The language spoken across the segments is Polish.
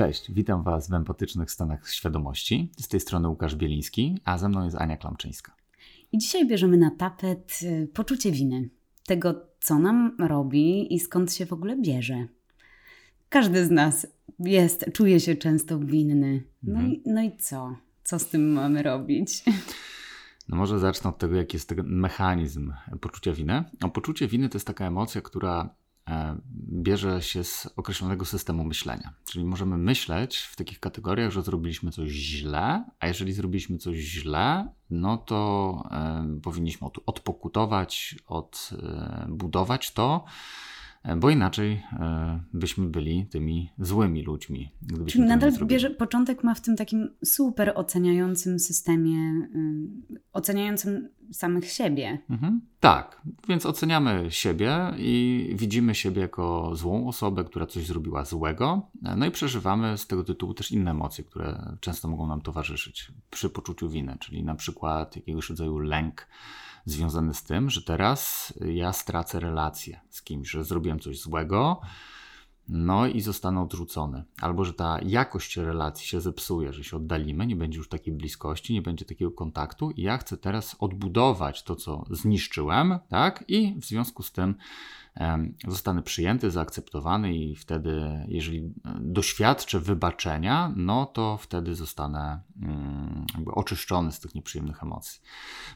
Cześć, witam Was w empatycznych stanach świadomości. Z tej strony Łukasz Bieliński, a ze mną jest Ania Klamczyńska. I dzisiaj bierzemy na tapet y, poczucie winy. Tego, co nam robi i skąd się w ogóle bierze. Każdy z nas jest, czuje się często winny. No, mhm. i, no i co? Co z tym mamy robić? No może zacznę od tego, jaki jest ten mechanizm poczucia winy. No, poczucie winy to jest taka emocja, która bierze się z określonego systemu myślenia. Czyli możemy myśleć w takich kategoriach, że zrobiliśmy coś źle, a jeżeli zrobiliśmy coś źle, no to e, powinniśmy odpokutować, odbudować to E, bo inaczej e, byśmy byli tymi złymi ludźmi. Czyli nadal bierze, początek ma w tym takim super oceniającym systemie, y, oceniającym samych siebie. Mhm. Tak, więc oceniamy siebie i widzimy siebie jako złą osobę, która coś zrobiła złego, e, no i przeżywamy z tego tytułu też inne emocje, które często mogą nam towarzyszyć przy poczuciu winy, czyli na przykład jakiegoś rodzaju lęk związany z tym, że teraz ja stracę relację z kimś, że zrobiłem coś złego, no i zostanę odrzucony. Albo że ta jakość relacji się zepsuje, że się oddalimy, nie będzie już takiej bliskości, nie będzie takiego kontaktu i ja chcę teraz odbudować to, co zniszczyłem, tak? I w związku z tym zostanę przyjęty, zaakceptowany i wtedy, jeżeli doświadczę wybaczenia, no to wtedy zostanę mm, oczyszczony z tych nieprzyjemnych emocji.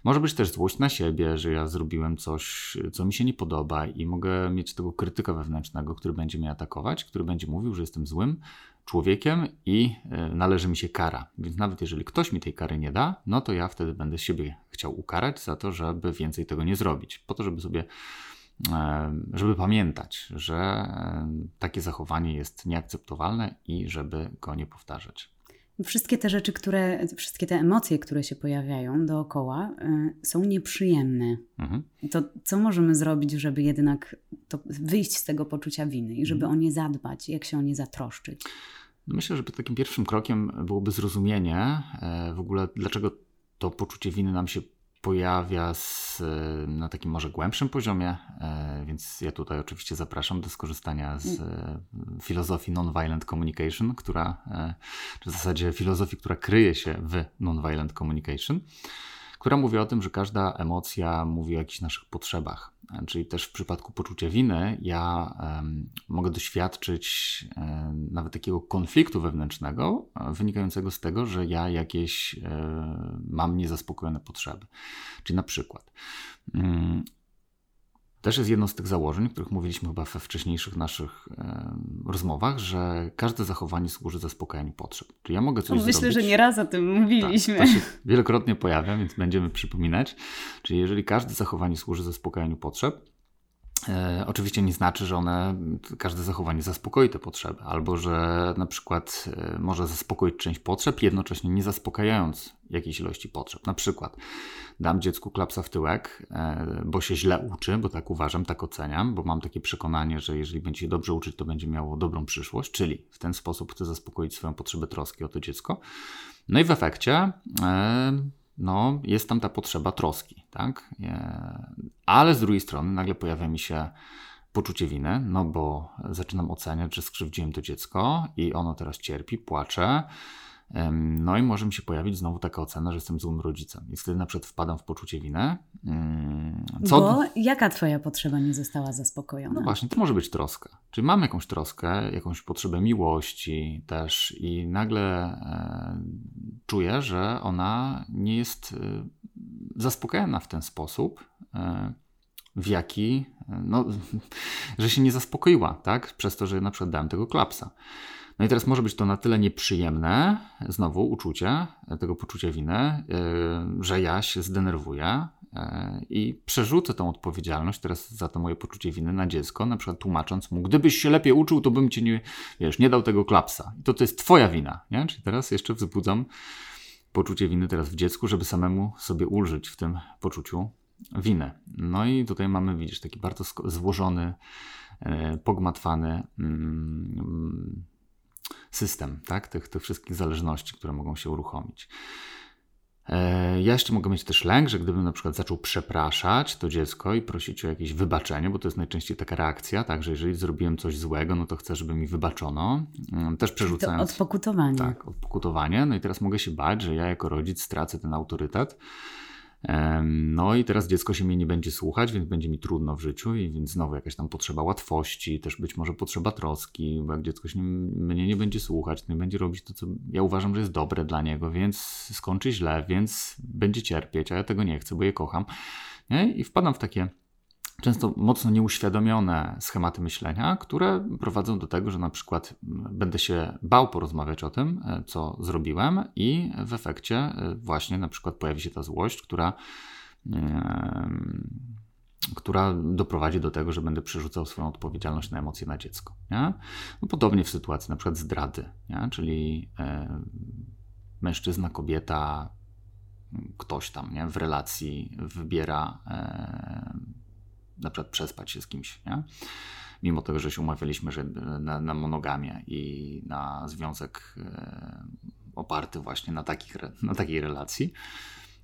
Może być też złość na siebie, że ja zrobiłem coś, co mi się nie podoba i mogę mieć tego krytyka wewnętrznego, który będzie mnie atakować, który będzie mówił, że jestem złym, człowiekiem i e, należy mi się kara. Więc nawet jeżeli ktoś mi tej kary nie da, no to ja wtedy będę siebie chciał ukarać za to, żeby więcej tego nie zrobić. Po to, żeby sobie żeby pamiętać, że takie zachowanie jest nieakceptowalne i żeby go nie powtarzać. Wszystkie te rzeczy, które, wszystkie te emocje, które się pojawiają dookoła, y, są nieprzyjemne. Mhm. To co możemy zrobić, żeby jednak to, wyjść z tego poczucia winy i żeby mhm. o nie zadbać, jak się o nie zatroszczyć? Myślę, że takim pierwszym krokiem byłoby zrozumienie e, w ogóle, dlaczego to poczucie winy nam się pojawia z, na takim może głębszym poziomie, e, więc ja tutaj oczywiście zapraszam do skorzystania z e, filozofii nonviolent communication, która, e, czy w zasadzie filozofii, która kryje się w nonviolent communication która mówi o tym, że każda emocja mówi o jakichś naszych potrzebach. Czyli też w przypadku poczucia winy ja um, mogę doświadczyć um, nawet takiego konfliktu wewnętrznego, wynikającego z tego, że ja jakieś um, mam niezaspokojone potrzeby. Czyli na przykład mm, też jest jedno z tych założeń, o których mówiliśmy chyba we wcześniejszych naszych rozmowach, że każde zachowanie służy zaspokajaniu potrzeb. Czyli ja mogę coś Myślę, zrobić. że nie raz o tym mówiliśmy. Tak, to się wielokrotnie pojawia, więc będziemy przypominać. Czyli jeżeli każde zachowanie służy zaspokajaniu potrzeb, E, oczywiście nie znaczy, że one, każde zachowanie zaspokoi te potrzeby, albo że na przykład e, może zaspokoić część potrzeb, jednocześnie nie zaspokajając jakiejś ilości potrzeb. Na przykład dam dziecku klapsa w tyłek, e, bo się źle uczy, bo tak uważam, tak oceniam, bo mam takie przekonanie, że jeżeli będzie się dobrze uczyć, to będzie miało dobrą przyszłość, czyli w ten sposób chcę zaspokoić swoją potrzebę troski o to dziecko. No i w efekcie no, jest tam ta potrzeba troski, tak? Ale z drugiej strony nagle pojawia mi się poczucie winy, no bo zaczynam oceniać, że skrzywdziłem to dziecko i ono teraz cierpi, płacze no i może mi się pojawić znowu taka ocena, że jestem złym rodzicem. I wtedy na przykład wpadam w poczucie winy. Mm, co... Bo jaka twoja potrzeba nie została zaspokojona? No właśnie, to może być troska. Czyli mam jakąś troskę, jakąś potrzebę miłości też i nagle e, czuję, że ona nie jest e, zaspokojona w ten sposób, e, w jaki, no, że się nie zaspokoiła, tak? Przez to, że na przykład dałem tego klapsa. No i teraz może być to na tyle nieprzyjemne, znowu uczucie, tego poczucia winy, yy, że ja się zdenerwuję yy, i przerzucę tą odpowiedzialność teraz za to moje poczucie winy na dziecko, na przykład tłumacząc mu, gdybyś się lepiej uczył, to bym ci nie, wiesz, nie dał tego klapsa. I to to jest twoja wina, nie? Czyli teraz jeszcze wzbudzam poczucie winy teraz w dziecku, żeby samemu sobie ulżyć w tym poczuciu winy. No i tutaj mamy, widzisz, taki bardzo złożony, yy, pogmatwany mm, system tak? tych, tych wszystkich zależności, które mogą się uruchomić. E, ja jeszcze mogę mieć też lęk, że gdybym na przykład zaczął przepraszać to dziecko i prosić o jakieś wybaczenie, bo to jest najczęściej taka reakcja, tak, że jeżeli zrobiłem coś złego, no to chcę, żeby mi wybaczono. Mm, też przerzucając... To odpokutowanie. Tak, odpokutowanie. No i teraz mogę się bać, że ja jako rodzic stracę ten autorytet no i teraz dziecko się mnie nie będzie słuchać, więc będzie mi trudno w życiu i więc znowu jakaś tam potrzeba łatwości, też być może potrzeba troski, bo jak dziecko się mnie nie będzie słuchać, nie będzie robić to, co ja uważam, że jest dobre dla niego, więc skończy źle, więc będzie cierpieć, a ja tego nie chcę, bo je kocham. I wpadam w takie często mocno nieuświadomione schematy myślenia, które prowadzą do tego, że na przykład będę się bał porozmawiać o tym, e, co zrobiłem, i w efekcie e, właśnie na przykład pojawi się ta złość, która. która doprowadzi do tego, że będę przerzucał swoją odpowiedzialność na emocje na dziecko. Nie? No podobnie w sytuacji na przykład zdrady, nie? czyli e, mężczyzna, kobieta, ktoś tam nie? w relacji wybiera na przykład przespać się z kimś, nie? mimo tego, że się umawialiśmy że na, na monogamię i na związek e, oparty właśnie na, takich, na takiej relacji.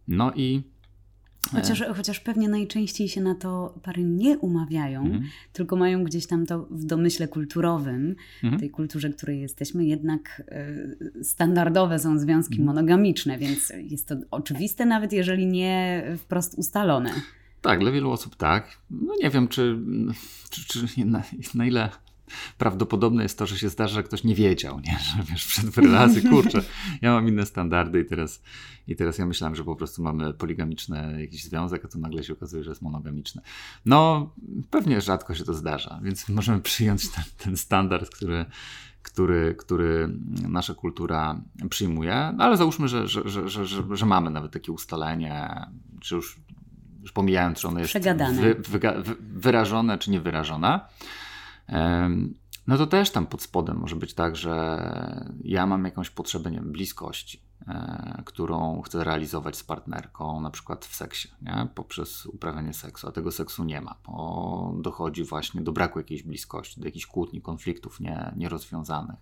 No i Chociaż, chociaż pewnie najczęściej się na to pary nie umawiają, mm. tylko mają gdzieś tam to w domyśle kulturowym, mm. tej kulturze, której jesteśmy, jednak y, standardowe są związki mm. monogamiczne, więc jest to oczywiste, nawet jeżeli nie wprost ustalone. Tak, dla wielu osób tak. No nie wiem, czy, czy, czy na, na, ile prawdopodobne jest to, że się zdarza, że ktoś nie wiedział, nie? że wiesz, przed relacji, kurczę, ja mam inne standardy i teraz, i teraz ja myślałem, że po prostu mamy poligamiczny jakiś związek, a to nagle się okazuje, że jest monogamiczny. No, pewnie rzadko się to zdarza, więc możemy przyjąć ten, ten standard, który, który, który nasza kultura przyjmuje, no ale załóżmy, że, że, że, że mamy nawet takie ustalenie, czy już już pomijając, czy ono jest wy, wy, wyrażone czy niewyrażone, no to też tam pod spodem może być tak, że ja mam jakąś potrzebę nie wiem, bliskości, e, którą chcę realizować z partnerką, na przykład w seksie, nie? poprzez uprawianie seksu, a tego seksu nie ma, bo dochodzi właśnie do braku jakiejś bliskości, do jakichś kłótni, konfliktów nie, nierozwiązanych.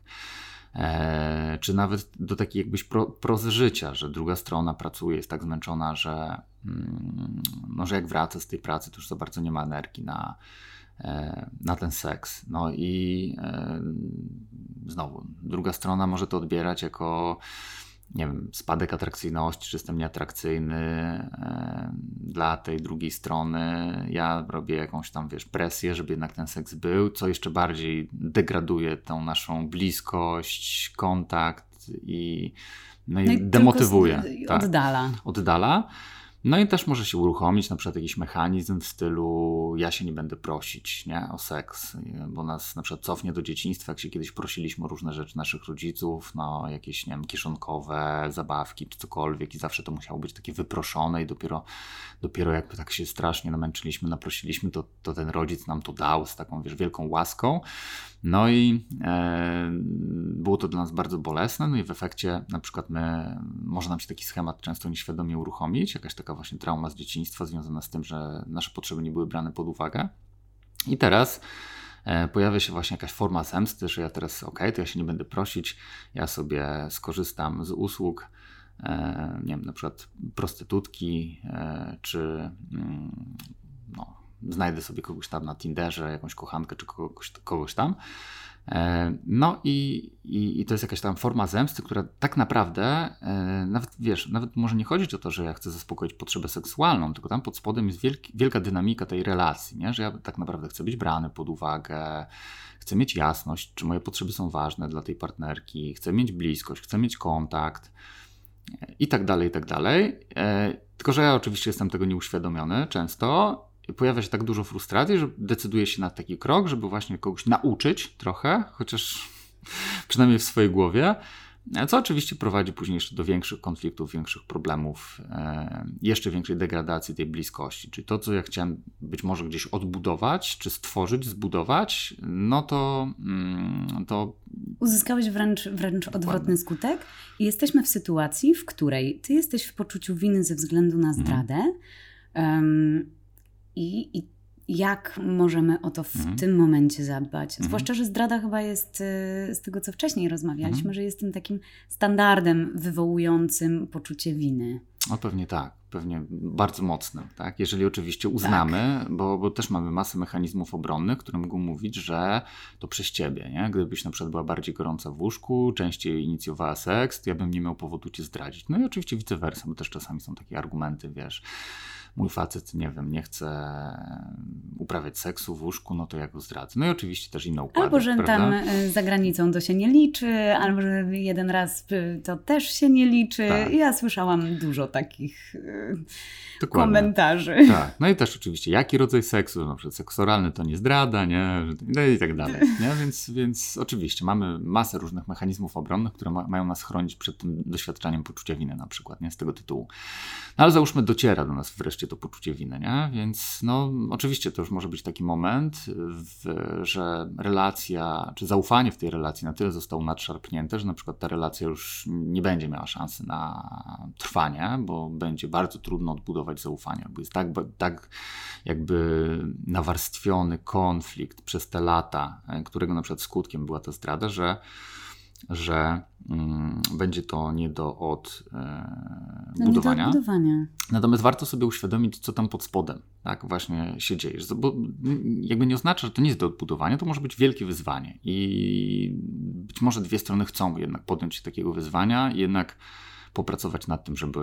E, czy nawet do takiej jakbyś pro, prozy życia, że druga strona pracuje, jest tak zmęczona, że, mm, no, jak wraca z tej pracy, to już za bardzo nie ma energii na, e, na ten seks. No i e, znowu, druga strona może to odbierać jako nie wiem, spadek atrakcyjności, czy jestem nieatrakcyjny dla tej drugiej strony. Ja robię jakąś tam, wiesz, presję, żeby jednak ten seks był, co jeszcze bardziej degraduje tą naszą bliskość, kontakt i, no i, no i demotywuje. Tak, oddala. Oddala. No i też może się uruchomić na przykład jakiś mechanizm w stylu ja się nie będę prosić nie, o seks, bo nas na przykład cofnie do dzieciństwa, jak się kiedyś prosiliśmy o różne rzeczy naszych rodziców, no jakieś nie wiem, kieszonkowe, zabawki czy cokolwiek i zawsze to musiało być takie wyproszone i dopiero, dopiero jakby tak się strasznie namęczyliśmy, naprosiliśmy, to, to ten rodzic nam to dał z taką wiesz, wielką łaską. No i e, było to dla nas bardzo bolesne, no i w efekcie na przykład my, może nam się taki schemat często nieświadomie uruchomić, jakaś taka właśnie trauma z dzieciństwa związana z tym, że nasze potrzeby nie były brane pod uwagę. I teraz e, pojawia się właśnie jakaś forma zemsty, że ja teraz, ok, to ja się nie będę prosić, ja sobie skorzystam z usług, e, nie wiem, na przykład prostytutki, e, czy mm, no, znajdę sobie kogoś tam na Tinderze, jakąś kochankę czy kogoś, kogoś tam. E, no i, i, i, to jest jakaś tam forma zemsty, która tak naprawdę, e, nawet wiesz, nawet może nie chodzić o to, że ja chcę zaspokoić potrzebę seksualną, tylko tam pod spodem jest wielki, wielka dynamika tej relacji, nie? że ja tak naprawdę chcę być brany pod uwagę, chcę mieć jasność, czy moje potrzeby są ważne dla tej partnerki, chcę mieć bliskość, chcę mieć kontakt i tak dalej, i tak dalej. E, tylko, że ja oczywiście jestem tego nieuświadomiony często pojawia się tak dużo frustracji, że decyduje się na taki krok, żeby właśnie kogoś nauczyć trochę, chociaż przynajmniej w swojej głowie, co oczywiście prowadzi później jeszcze do większych konfliktów, większych problemów, e, jeszcze większej degradacji tej bliskości. Czyli to, co ja chciałem być może gdzieś odbudować, czy stworzyć, zbudować, no to. Mm, to... Uzyskałeś wręcz, wręcz odwrotny skutek i jesteśmy w sytuacji, w której ty jesteś w poczuciu winy ze względu na mhm. zdradę. Um, i, i jak możemy o to w mhm. tym momencie zadbać. Mhm. Zwłaszcza, że zdrada chyba jest, y, z tego co wcześniej rozmawialiśmy, mhm. że jest tym takim standardem wywołującym poczucie winy. No pewnie tak, pewnie bardzo mocnym, tak? Jeżeli oczywiście uznamy, tak. bo, bo też mamy masę mechanizmów obronnych, które mogą mówić, że to przez ciebie, nie? Gdybyś na przykład była bardziej gorąca w łóżku, częściej inicjowała seks, to ja bym nie miał powodu cię zdradzić. No i oczywiście vice versa, bo też czasami są takie argumenty, wiesz, mój facet, nie wiem, nie chce uprawiać seksu w łóżku, no to ja go zdradzę. No i oczywiście też inne układy. Albo, że prawda? tam y, za granicą to się nie liczy, albo, że jeden raz y, to też się nie liczy. Tak. Ja słyszałam dużo takich y, Dokładnie. komentarzy. Tak, no i też oczywiście, jaki rodzaj seksu, na przykład seks oralny to nie zdrada, nie, no i tak dalej, nie? Więc, więc oczywiście mamy masę różnych mechanizmów obronnych, które ma, mają nas chronić przed tym doświadczaniem poczucia winy na przykład, nie, z tego tytułu. No ale załóżmy dociera do nas wreszcie to poczucie winy, nie? Więc no oczywiście to już może być taki moment, w, że relacja, czy zaufanie w tej relacji na tyle zostało nadszarpnięte, że na przykład ta relacja już nie będzie miała szansy na trwanie, bo będzie bardzo trudno odbudować zaufanie, bo jest tak, tak jakby nawarstwiony konflikt przez te lata, e, którego na przykład skutkiem była ta zdrada, że że mm, będzie to nie do odbudowania. E, no. Natomiast warto sobie uświadomić, co tam pod spodem tak właśnie się dzieje. Bo jakby nie oznacza, że to nie jest do odbudowania, to może być wielkie wyzwanie. I być może dwie strony chcą jednak podjąć się takiego wyzwania, jednak popracować nad tym, żeby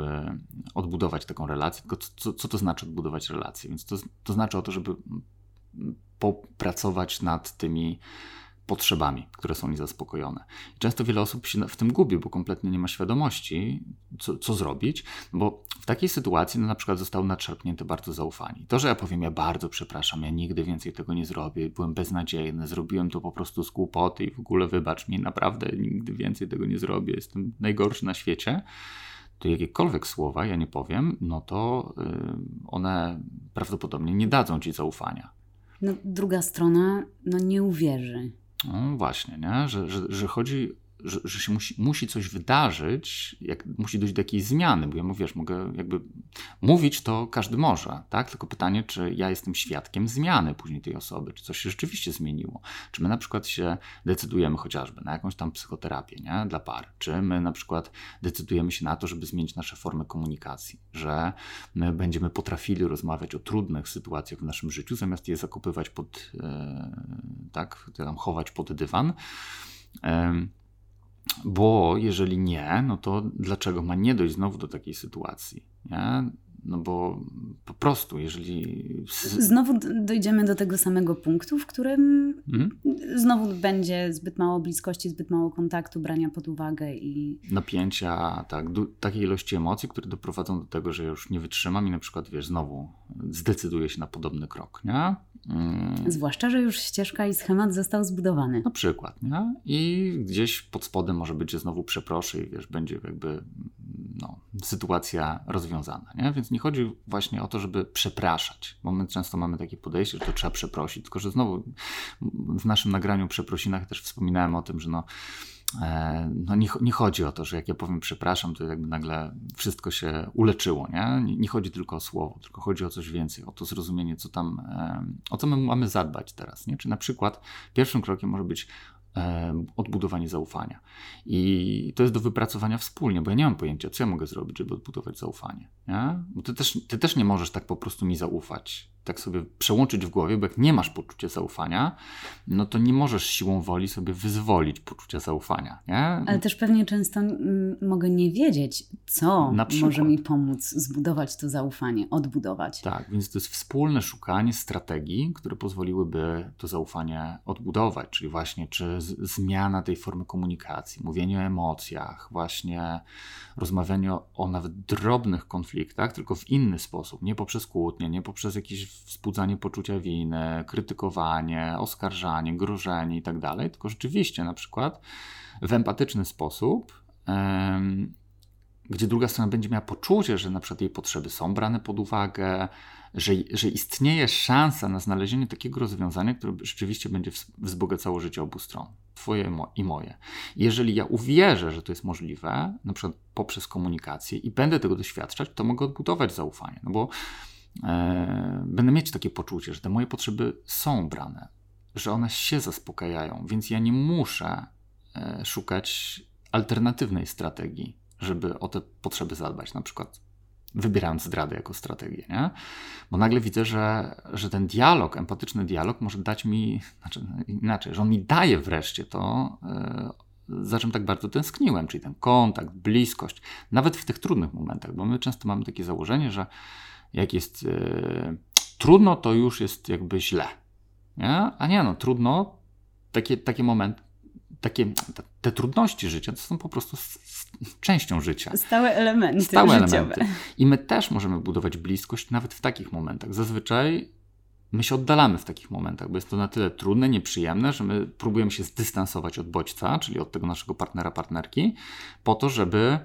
odbudować taką relację. Tylko co, co to znaczy odbudować relację? Więc to, to znaczy o to, żeby popracować nad tymi potrzebami, które są niezaspokojone. Często wiele osób się w tym gubi, bo kompletnie nie ma świadomości, co, co zrobić, bo w takiej sytuacji no, na przykład zostało nadszarpnięte bardzo zaufanie. To, że ja powiem, ja bardzo przepraszam, ja nigdy więcej tego nie zrobię, byłem beznadziejny, zrobiłem to po prostu z głupoty i w ogóle wybacz mi, naprawdę nigdy więcej tego nie zrobię, jestem najgorszy na świecie, to jakiekolwiek słowa ja nie powiem, no to yy, one prawdopodobnie nie dadzą ci zaufania. No, druga strona no, nie uwierzy. No właśnie, nie? Że, że, że chodzi że, że się musi, musi coś wydarzyć, jak, musi dojść do jakiejś zmiany, bo ja mówię, wiesz, mogę jakby mówić to każdy może, tak? Tylko pytanie, czy ja jestem świadkiem zmiany później tej osoby, czy coś się rzeczywiście zmieniło. Czy my na przykład się decydujemy chociażby na jakąś tam psychoterapię, nie? Dla par. Czy my na przykład decydujemy się na to, żeby zmienić nasze formy komunikacji, że my będziemy potrafili rozmawiać o trudnych sytuacjach w naszym życiu, zamiast je zakopywać pod, yy, tak, tam chować pod dywan. Bo jeżeli nie, no to dlaczego ma nie dojść znowu do takiej sytuacji? Nie? No bo po prostu, jeżeli. Znowu dojdziemy do tego samego punktu, w którym mhm. znowu będzie zbyt mało bliskości, zbyt mało kontaktu, brania pod uwagę i. Napięcia, tak, takiej ilości emocji, które doprowadzą do tego, że już nie wytrzymam i na przykład, wiesz, znowu zdecyduję się na podobny krok, nie? Mm. Zwłaszcza, że już ścieżka i schemat został zbudowany. Na przykład, nie? I gdzieś pod spodem może być, że znowu przeproszę i wiesz, będzie jakby no, sytuacja rozwiązana, nie? Więc nie chodzi właśnie o to, żeby przepraszać, bo my często mamy takie podejście, że to trzeba przeprosić, tylko że znowu w naszym nagraniu przeprosinach też wspominałem o tym, że no E, no nie, nie, chodzi o to, że jak ja powiem przepraszam, to jakby nagle wszystko się uleczyło, nie? nie? Nie, chodzi tylko o słowo, tylko chodzi o coś więcej, o to zrozumienie, co tam, e, o co my mamy zadbać teraz, nie? Czy na przykład pierwszym krokiem może być odbudowanie zaufania. I to jest do wypracowania wspólnie, bo ja nie mam pojęcia, co ja mogę zrobić, żeby odbudować zaufanie. Nie? Bo ty też, ty też nie możesz tak po prostu mi zaufać tak sobie przełączyć w głowie, bo jak nie masz poczucia zaufania, no to nie możesz siłą woli sobie wyzwolić poczucia zaufania. Nie? Ale też pewnie często mogę nie wiedzieć, co może mi pomóc zbudować to zaufanie, odbudować. Tak, więc to jest wspólne szukanie strategii, które pozwoliłyby to zaufanie odbudować, czyli właśnie czy zmiana tej formy komunikacji, mówienie o emocjach, właśnie rozmawianie o, o nawet drobnych konfliktach, tylko w inny sposób, nie poprzez kłótnie, nie poprzez jakieś wzbudzanie poczucia winy, krytykowanie, oskarżanie, grożenie itd., tak tylko rzeczywiście na przykład w empatyczny sposób, gdzie druga strona będzie miała poczucie, że na przykład jej potrzeby są brane pod uwagę, że, że istnieje szansa na znalezienie takiego rozwiązania, które rzeczywiście będzie wzbogacało życie obu stron, twoje i moje. Jeżeli ja uwierzę, że to jest możliwe, na przykład poprzez komunikację i będę tego doświadczać, to mogę odbudować zaufanie, no bo będę mieć takie poczucie, że te moje potrzeby są brane, że one się zaspokajają, więc ja nie muszę e, szukać alternatywnej strategii, żeby o te potrzeby zadbać, na przykład wybierając zdradę jako strategię, nie? Bo nagle widzę, że, że ten dialog, empatyczny dialog może dać mi, znaczy inaczej, że on mi daje wreszcie to, yy, za czym tak bardzo tęskniłem, czyli ten kontakt, bliskość, nawet w tych trudnych momentach, bo my często mamy takie założenie, że jak jest yy, trudno, to już jest jakby źle, nie? A nie, no trudno, takie, takie momenty, takie, te, trudności życia to są po prostu częścią życia. Stałe elementy Stałe życiowe. elementy. I my też możemy budować bliskość nawet w takich momentach. Zazwyczaj my się oddalamy w takich momentach, bo jest to na tyle trudne, nieprzyjemne, że my próbujemy się zdystansować od bodźca, czyli od tego naszego partnera, partnerki, po to, żeby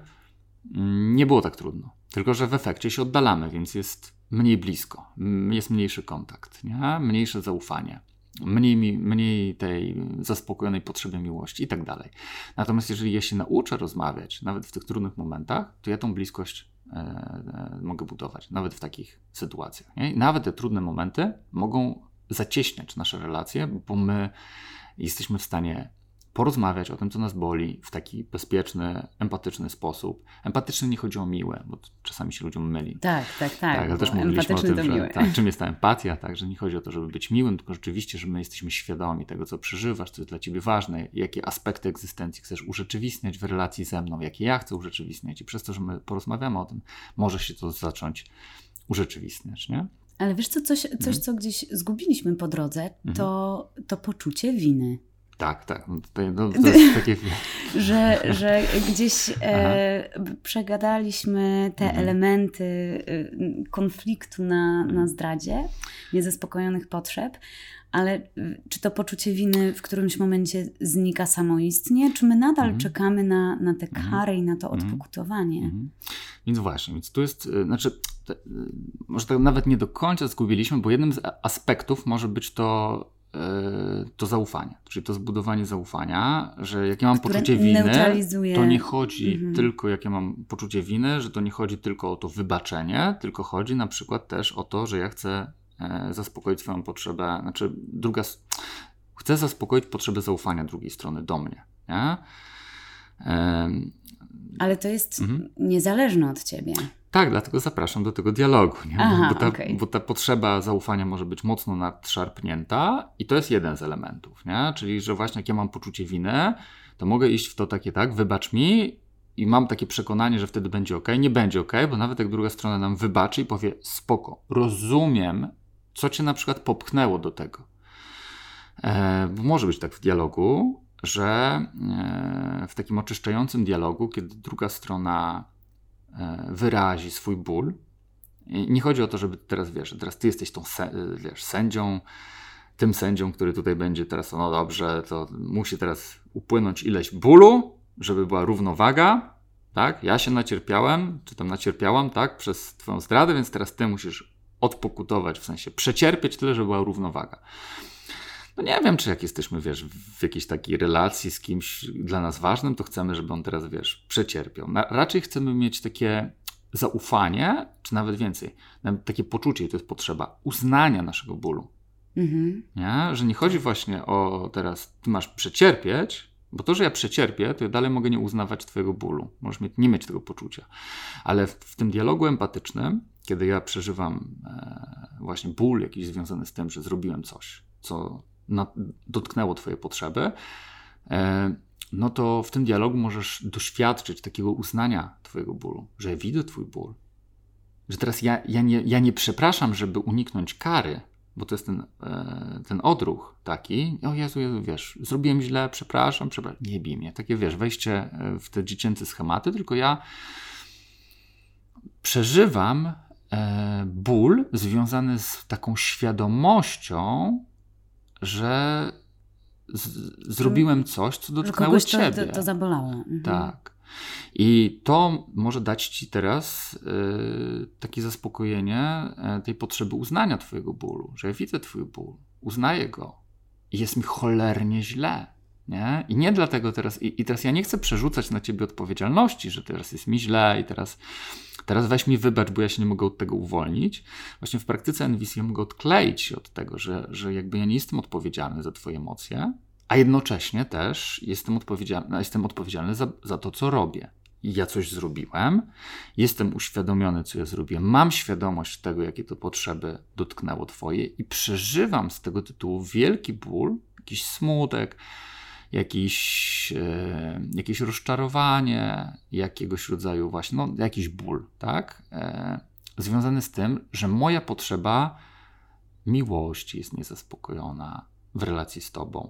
mm, nie było tak trudno. Tylko, że w efekcie się oddalamy, więc jest mniej blisko, jest mniejszy kontakt, nie? mniejsze zaufanie mniej, mniej tej zaspokojonej potrzeby miłości i tak dalej. Natomiast jeżeli ja się nauczę rozmawiać, nawet w tych trudnych momentach, to ja tą bliskość e, e, mogę budować, nawet w takich sytuacjach. Nie? nawet te trudne momenty mogą zacieśniać nasze relacje, bo my jesteśmy w stanie porozmawiać o tym, co nas boli w taki bezpieczny, empatyczny sposób. Empatyczny nie chodzi o miłe, bo czasami się ludziom myli. Tak, tak, tak. tak ale też mówiliśmy o tym, że tak, czym jest ta empatia, tak, że nie chodzi o to, żeby być miłym, tylko rzeczywiście, że my jesteśmy świadomi tego, co przeżywasz, co jest dla ciebie ważne, jakie aspekty egzystencji chcesz urzeczywistniać w relacji ze mną, jakie ja chcę urzeczywistniać i przez to, że my porozmawiamy o tym, może się to zacząć urzeczywistniać, nie? Ale wiesz co, coś, coś mhm. co gdzieś zgubiliśmy po drodze, to, to poczucie winy. Tak, tak. No to, no, to jest takie... że, że gdzieś e, przegadaliśmy te mhm. elementy e, konfliktu na, na zdradzie, niezaspokojonych potrzeb, ale e, czy to poczucie winy w którymś momencie znika samoistnie, czy my nadal mhm. czekamy na, na te mhm. kary i na to mhm. odpokutowanie? Mhm. Więc właśnie, więc tu jest, e, znaczy, te, może to nawet nie do końca zgubiliśmy, bo jednym z aspektów może być to to zaufanie, czyli to zbudowanie zaufania, że jak ja mam Które poczucie winy, to nie chodzi mhm. tylko, jak ja mam poczucie winy, że to nie chodzi tylko o to wybaczenie, tylko chodzi na przykład też o to, że ja chcę e, zaspokoić swoją potrzebę, znaczy druga, chcę zaspokoić potrzebę zaufania drugiej strony do mnie. Nie? Ale to jest mhm. niezależne od ciebie. Tak, dlatego zapraszam do tego dialogu, Aha, bo, ta, okay. bo, ta, potrzeba zaufania może być mocno nadszarpnięta i to jest jeden z elementów, nie? czyli że właśnie jak ja mam poczucie winy, to mogę iść w to takie tak, wybacz mi i mam takie przekonanie, że wtedy będzie ok, nie będzie ok, bo nawet jak druga strona nam wybaczy i powie spoko, rozumiem, co cię na przykład popchnęło do tego. E, bo może być tak w dialogu, że e, w takim oczyszczającym dialogu, kiedy druga strona wyrazi swój ból. I nie chodzi o to, żeby teraz, wiesz, teraz ty jesteś tą, wiesz, sędzią, tym sędzią, który tutaj będzie teraz, no dobrze, to musi teraz upłynąć ileś bólu, żeby była równowaga, tak? Ja się nacierpiałem, czy tam nacierpiałam, tak, przez twoją zdradę, więc teraz ty musisz odpokutować, w sensie przecierpieć tyle, żeby była równowaga no nie wiem, czy jak jesteśmy, wiesz, w jakiejś takiej relacji z kimś dla nas ważnym, to chcemy, żeby on teraz, wiesz, przecierpiał. Na, raczej chcemy mieć takie zaufanie, czy nawet więcej, nawet takie poczucie, i to jest potrzeba, uznania naszego bólu. Mhm. Nie? Że nie chodzi właśnie o teraz, ty masz przecierpieć, bo to, że ja przecierpię, to ja dalej mogę nie uznawać Twojego bólu. Możesz mieć, nie mieć tego poczucia. Ale w, w tym dialogu empatycznym, kiedy ja przeżywam e, właśnie ból jakiś związany z tym, że zrobiłem coś, co dotknęło Twoje potrzeby, e, no to w tym dialogu możesz doświadczyć takiego uznania Twojego bólu, że widzę Twój ból. Że teraz ja, ja, nie, ja nie przepraszam, żeby uniknąć kary, bo to jest ten, e, ten odruch taki, o Jezu, Jezu, wiesz, zrobiłem źle, przepraszam, przepraszam, nie bij mnie. Takie, wiesz, wejście e, w te dziecięce schematy, tylko ja przeżywam ból związany z taką świadomością, że z, zrobiłem coś, co dotknęło że ciebie. To, to zabolało. Mhm. Tak. I to może dać ci teraz y, takie zaspokojenie y, tej potrzeby uznania twojego bólu, że ja widzę twój ból, uznaję go i jest mi cholernie źle. Nie? I nie dlatego teraz, i, i teraz ja nie chcę przerzucać na ciebie odpowiedzialności, że teraz jest mi źle i teraz Teraz weź mi wybacz, bo ja się nie mogę od tego uwolnić. Właśnie w praktyce NVC ja mogę odkleić się od tego, że, że jakby ja nie jestem odpowiedzialny za twoje emocje, a jednocześnie też jestem odpowiedzialny, jestem odpowiedzialny za, za to, co robię. ja coś zrobiłem, jestem uświadomiony, co ja zrobiłem, mam świadomość tego, jakie to potrzeby dotknęło Twoje i przeżywam z tego tytułu wielki ból, jakiś smutek, jakiś, e, jakieś rozczarowanie, jakiegoś rodzaju właśnie, no, jakiś ból, tak? E, związany z tym, że moja potrzeba miłości jest niezaspokojona w relacji z Tobą.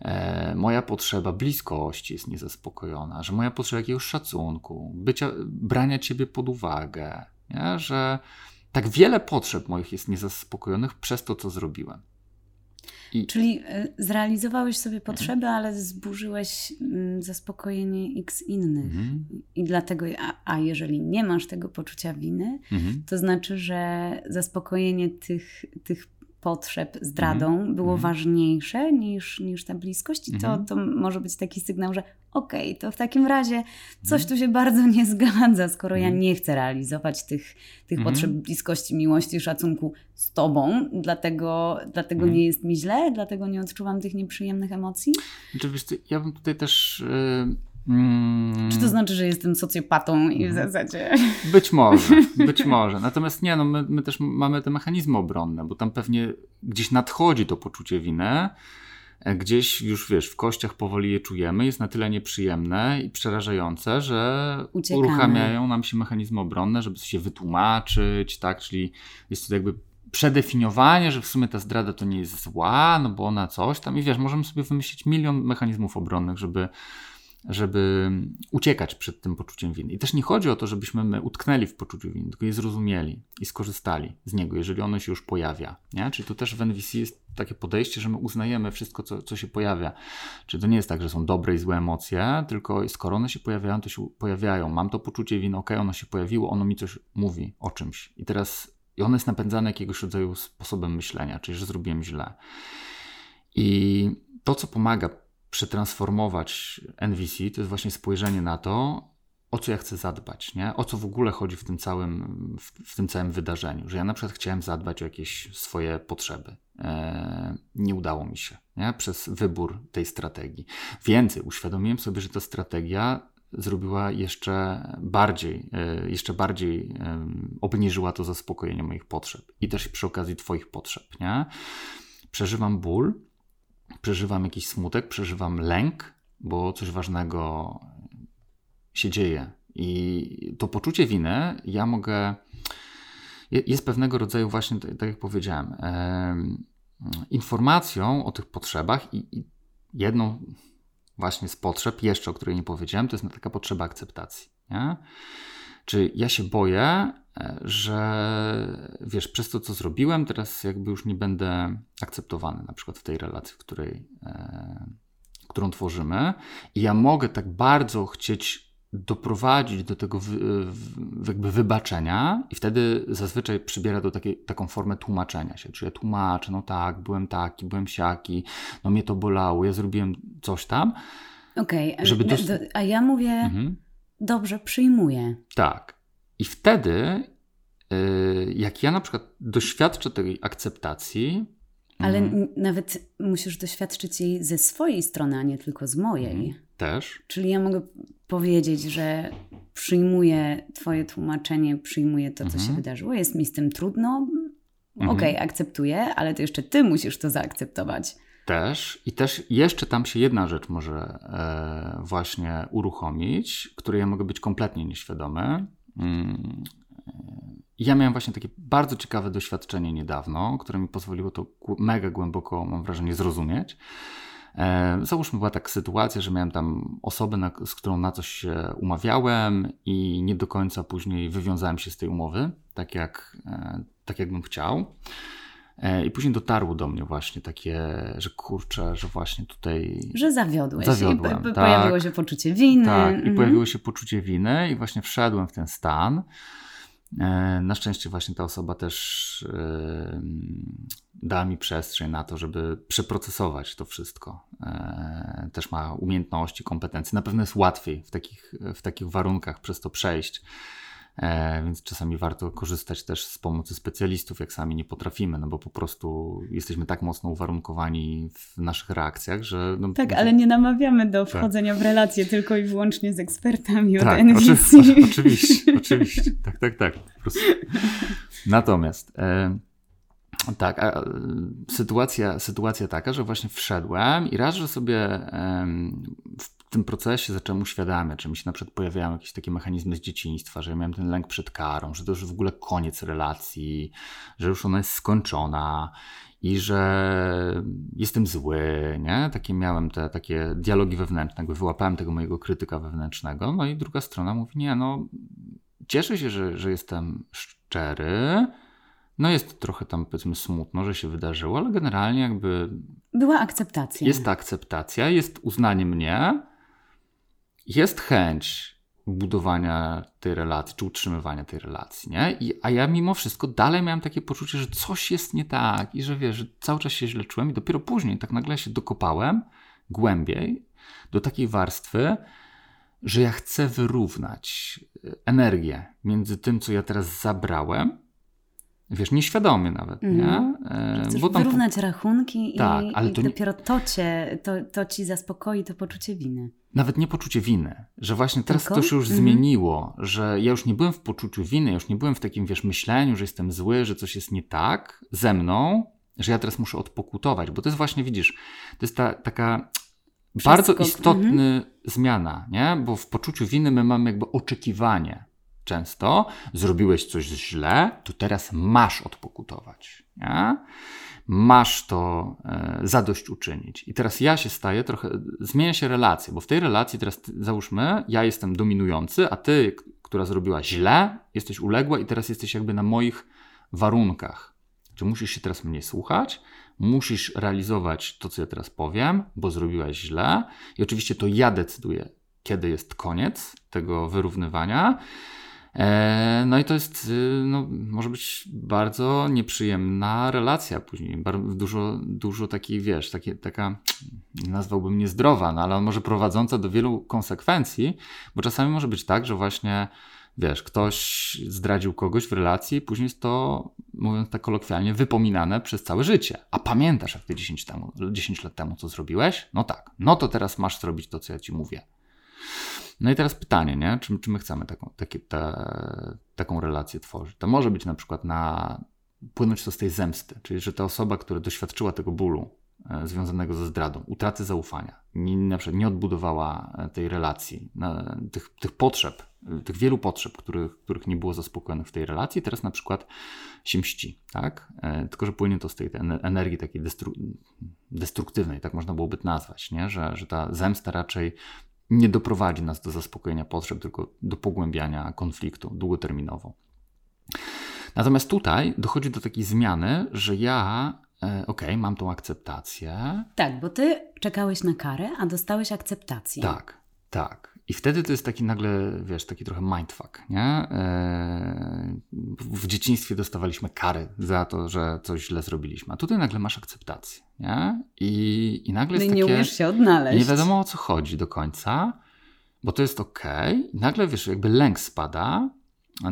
E, moja potrzeba bliskości jest niezaspokojona, że moja potrzeba jakiegoś szacunku, bycia, brania Ciebie pod uwagę, nie? że tak wiele potrzeb moich jest niezaspokojonych przez to, co zrobiłem. I... Czyli e, zrealizowałeś sobie potrzeby, mhm. ale zburzyłeś mm, zaspokojenie x innych. Mhm. I dlatego, a, a, jeżeli nie masz tego poczucia winy, mhm. to znaczy, że zaspokojenie tych, tych potrzeb zdradą mm. było mm. ważniejsze niż, niż ta bliskość. I mm. to, mhm. to może być taki sygnał, że okej, okay, to w takim razie coś mhm. tu się bardzo nie zgadza, skoro ja mhm. nie chcę realizować tych, tych potrzeb bliskości, miłości, szacunku z tobą, dlatego, dlatego nie jest mi źle, dlatego nie odczuwam tych nieprzyjemnych emocji. Znaczy, ja bym tutaj też... Yy Mm. Czy to znaczy, że jestem socjopatą i w mhm. zasadzie. Być może, być może. Natomiast nie, no my, my też mamy te mechanizmy obronne, bo tam pewnie gdzieś nadchodzi to poczucie winy, e, gdzieś już wiesz, w kościach powoli je czujemy, jest na tyle nieprzyjemne i przerażające, że Uciekamy. uruchamiają nam się mechanizmy obronne, żeby się wytłumaczyć, tak? Czyli jest to jakby przedefiniowanie, że w sumie ta zdrada to nie jest zła, no bo ona coś tam i wiesz, możemy sobie wymyślić milion mechanizmów obronnych, żeby żeby uciekać przed tym poczuciem winy. I też nie chodzi o to, żebyśmy my utknęli w poczuciu winy, tylko je zrozumieli i skorzystali z niego, jeżeli ono się już pojawia. Nie? Czyli to też w NVC jest takie podejście, że my uznajemy wszystko, co, co się pojawia. Czyli to nie jest tak, że są dobre i złe emocje, tylko skoro one się pojawiają, to się pojawiają. Mam to poczucie winy, ok, ono się pojawiło, ono mi coś mówi o czymś. I teraz i ono jest napędzane jakiegoś rodzaju sposobem myślenia, czyli że zrobiłem źle. I to, co pomaga przetransformować NVC, to jest właśnie spojrzenie na to, o co ja chcę zadbać, nie? o co w ogóle chodzi w tym, całym, w, w tym całym wydarzeniu. Że ja na przykład chciałem zadbać o jakieś swoje potrzeby. Eee, nie udało mi się nie? przez wybór tej strategii. Więcej, uświadomiłem sobie, że ta strategia zrobiła jeszcze bardziej, e, jeszcze bardziej e, obniżyła to zaspokojenie moich potrzeb i też przy okazji Twoich potrzeb. Nie? Przeżywam ból, przeżywam jakiś smutek, przeżywam lęk, bo coś ważnego się dzieje. I to poczucie winy ja mogę. Jest pewnego rodzaju, właśnie tak jak powiedziałem, informacją o tych potrzebach i, jedną właśnie z potrzeb, jeszcze o której nie powiedziałem, to jest taka potrzeba akceptacji. Nie? Czy ja się boję, że wiesz, przez to, co zrobiłem, teraz jakby już nie będę akceptowany, na przykład w tej relacji, w której, e, którą tworzymy, i ja mogę tak bardzo chcieć doprowadzić do tego wy, jakby wybaczenia i wtedy zazwyczaj przybiera do takiej, taką formę tłumaczenia się, czyli ja tłumaczę, no tak, byłem taki, byłem siaki, no mnie to bolało, ja zrobiłem coś tam. Okej, okay, dos- a ja mówię, mhm dobrze przyjmuję. Tak. I wtedy, y, jak ja na przykład doświadczę tej akceptacji. Ale mm, nawet musisz doświadczyć jej ze swojej strony, a nie tylko z mojej. Mm, też. Czyli ja mogę powiedzieć, że przyjmuję Twoje tłumaczenie, przyjmuję to, co mm. się mhm. wydarzyło, jest mi z tym trudno. Mm. Okej, okay, akceptuję, ale to jeszcze Ty musisz to zaakceptować też i też jeszcze tam się jedna rzecz może e, właśnie uruchomić, której ja mogę być kompletnie nieświadomy. E, ja miałem właśnie takie bardzo ciekawe doświadczenie niedawno, które mi pozwoliło to mega głęboko, mam wrażenie, zrozumieć. E, załóżmy, była taka sytuacja, że miałem tam osobę, na, z którą na coś się umawiałem i nie do końca później wywiązałem się z tej umowy, tak jak, e, tak jak bym chciał. E, I później dotarło do mnie właśnie takie, że kurczę, że właśnie tutaj. Że zawiodłeś. Zawiodłem, I tak, pojawiło się poczucie winy. Tak, mhm. i pojawiło się poczucie winy, i właśnie wszedłem w ten stan. E, na szczęście, właśnie ta osoba też dała mi przestrzeń na to, żeby przeprocesować to wszystko. Yy, też ma umiejętności, kompetencje. Na pewno jest łatwiej w takich, w takich warunkach przez to przejść E, więc czasami warto korzystać też z pomocy specjalistów, jak sami nie potrafimy, no bo po prostu jesteśmy tak mocno uwarunkowani w naszych reakcjach, że. No, tak, ale nie namawiamy do tak. wchodzenia tak. w relacje tylko i wyłącznie z ekspertami tak, od NVC. Oczy, oczywiście, oczywiście. Tak, tak, tak. Natomiast. E, tak, a, sytuacja, sytuacja taka, że właśnie wszedłem i raz, że sobie w tym procesie zacząłem uświadamiać, że mi się na przykład pojawiają jakieś takie mechanizmy z dzieciństwa, że ja miałem ten lęk przed karą, że to już w ogóle koniec relacji, że już ona jest skończona i że jestem zły, nie? Takie miałem te takie dialogi wewnętrzne, jakby wyłapałem tego mojego krytyka wewnętrznego, no i druga strona mówi, nie, no cieszę się, że, że jestem szczery, no jest trochę tam powiedzmy smutno, że się wydarzyło, ale generalnie jakby. Była akceptacja. Jest akceptacja, jest uznanie mnie, jest chęć budowania tej relacji, czy utrzymywania tej relacji, nie? I, a ja mimo wszystko dalej miałem takie poczucie, że coś jest nie tak i że wiesz, że cały czas się źle czułem i dopiero później tak nagle się dokopałem głębiej do takiej warstwy, że ja chcę wyrównać energię między tym, co ja teraz zabrałem, Wiesz, nieświadomie nawet, mm. nie? Mhm. E, Chcesz Bo tam... wyrównać rachunki tak, i, ale i to dopiero to, cię, to, to ci zaspokoi to poczucie winy. Nawet nie poczucie winy, że właśnie teraz Tylko? to się już mm. zmieniło, że ja już nie byłem w poczuciu winy, już nie byłem w takim, wiesz, myśleniu, że jestem zły, że coś jest nie tak ze mną, że ja teraz muszę odpokutować, bo to jest właśnie, widzisz, to jest ta taka Wszystko. bardzo istotna mm. zmiana, nie? Bo w poczuciu winy my mamy jakby oczekiwanie, często, zrobiłeś coś źle, to teraz masz odpokutować. Nie? Masz to e, zadośćuczynić. I teraz ja się staję trochę, zmienia się relacja, bo w tej relacji teraz załóżmy, ja jestem dominujący, a ty, która zrobiła źle, jesteś uległa i teraz jesteś jakby na moich warunkach. Czy musisz się teraz mnie słuchać, musisz realizować to, co ja teraz powiem, bo zrobiłaś źle. I oczywiście to ja decyduję, kiedy jest koniec tego wyrównywania. E, no i to jest, y, no, może być bardzo nieprzyjemna relacja później. Dużo, dużo takiej, wiesz, takie, taka, nazwałbym niezdrowa, no ale może prowadząca do wielu konsekwencji, bo czasami może być tak, że właśnie, wiesz, ktoś zdradził kogoś w relacji, później jest to, mówiąc tak kolokwialnie, wypominane przez całe życie. A pamiętasz, jak ty 10, temu, 10 lat temu co zrobiłeś? No tak, no to teraz masz zrobić to, co ja ci mówię. No i teraz pytanie, nie? Czy, czy my chcemy taką, takie, te, taką relację tworzyć? To może być na przykład na płynąć to z tej zemsty, czyli że ta osoba, która doświadczyła tego bólu e, związanego ze zdradą, utraty zaufania, nie, na przykład nie odbudowała e, tej relacji, na, tych, tych potrzeb, tych wielu potrzeb, których, których nie było zaspokojonych w tej relacji, teraz na przykład się mści, tak? E, tylko, że płynie to z tej energii takiej destru destruktywnej, tak można byłoby nazwać, nie? Że, że ta zemsta raczej nie doprowadzi nas do zaspokojenia potrzeb, tylko do pogłębiania konfliktu długoterminowo. Natomiast tutaj dochodzi do takiej zmiany, że ja, e, okej, okay, mam tą akceptację. Tak, bo ty czekałeś na karę, a dostałeś akceptację. Tak, tak. I wtedy to jest taki nagle, wiesz, taki trochę mindfuck, nie? E, w dzieciństwie dostawaliśmy kary za to, że coś źle zrobiliśmy, a tutaj nagle masz akceptację, nie? I, i nagle no jest i nie takie... umiesz się odnaleźć. Nie wiadomo o co chodzi do końca, bo to jest ok. I nagle, wiesz, jakby lęk spada,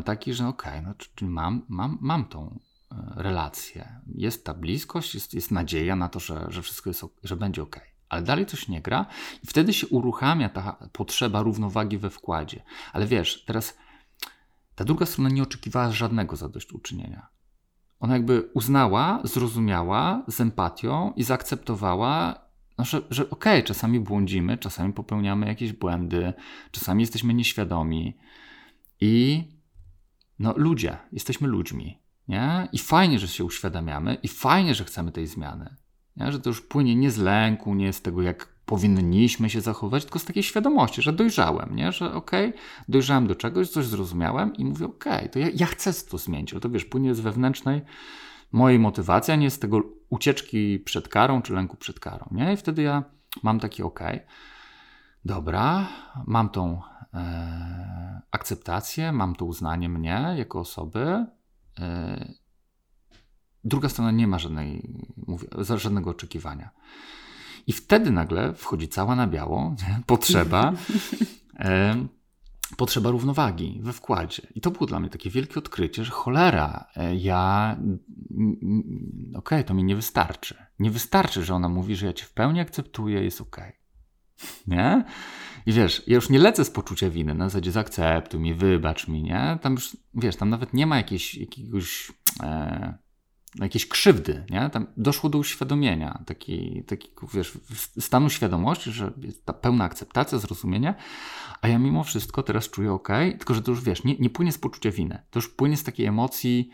taki, że ok, no czyli mam, mam, mam tą e, relację. Jest ta bliskość, jest, jest nadzieja na to, że, że wszystko jest, że będzie ok ale dalej coś nie gra i wtedy się uruchamia ta potrzeba równowagi we wkładzie. Ale wiesz, teraz ta druga strona nie oczekiwała żadnego zadośćuczynienia. Ona jakby uznała, zrozumiała z empatią i zaakceptowała, no, że, że okej, okay, czasami błądzimy, czasami popełniamy jakieś błędy, czasami jesteśmy nieświadomi i no ludzie, jesteśmy ludźmi, nie? I fajnie, że się uświadamiamy i fajnie, że chcemy tej zmiany. Że to już płynie nie z lęku, nie z tego, jak powinniśmy się zachować, tylko z takiej świadomości, że dojrzałem, nie? że okej, okay, dojrzałem do czegoś, coś zrozumiałem i mówię, okej, okay, to ja, ja chcę to zmienić. Ale to wiesz, płynie z wewnętrznej mojej motywacji, a nie z tego ucieczki przed karą czy lęku przed karą. Nie? I wtedy ja mam taki okej, okay, dobra, mam tą e, akceptację, mam to uznanie mnie jako osoby. E, druga strona nie ma żadnej, mówię, żadnego oczekiwania. I wtedy nagle wchodzi cała na biało potrzeba e, potrzeba równowagi we wkładzie. I to było dla mnie takie wielkie odkrycie, że cholera, e, ja. Okej, okay, to mi nie wystarczy. Nie wystarczy, że ona mówi, że ja cię w pełni akceptuję, jest okej. Okay. Nie? I wiesz, ja już nie lecę z poczucia winy, na zasadzie zaakceptuj mi, wybacz mi, nie? Tam już, wiesz, tam nawet nie ma jakiejś, jakiegoś, e, jakiejś krzywdy, nie? Tam doszło do uświadomienia, taki, taki, wiesz, stanu świadomości, że jest ta pełna akceptacja, zrozumienie, a ja mimo wszystko teraz czuję ok, tylko że to już, wiesz, nie, nie płynie z poczucia winy, to już płynie z takiej emocji,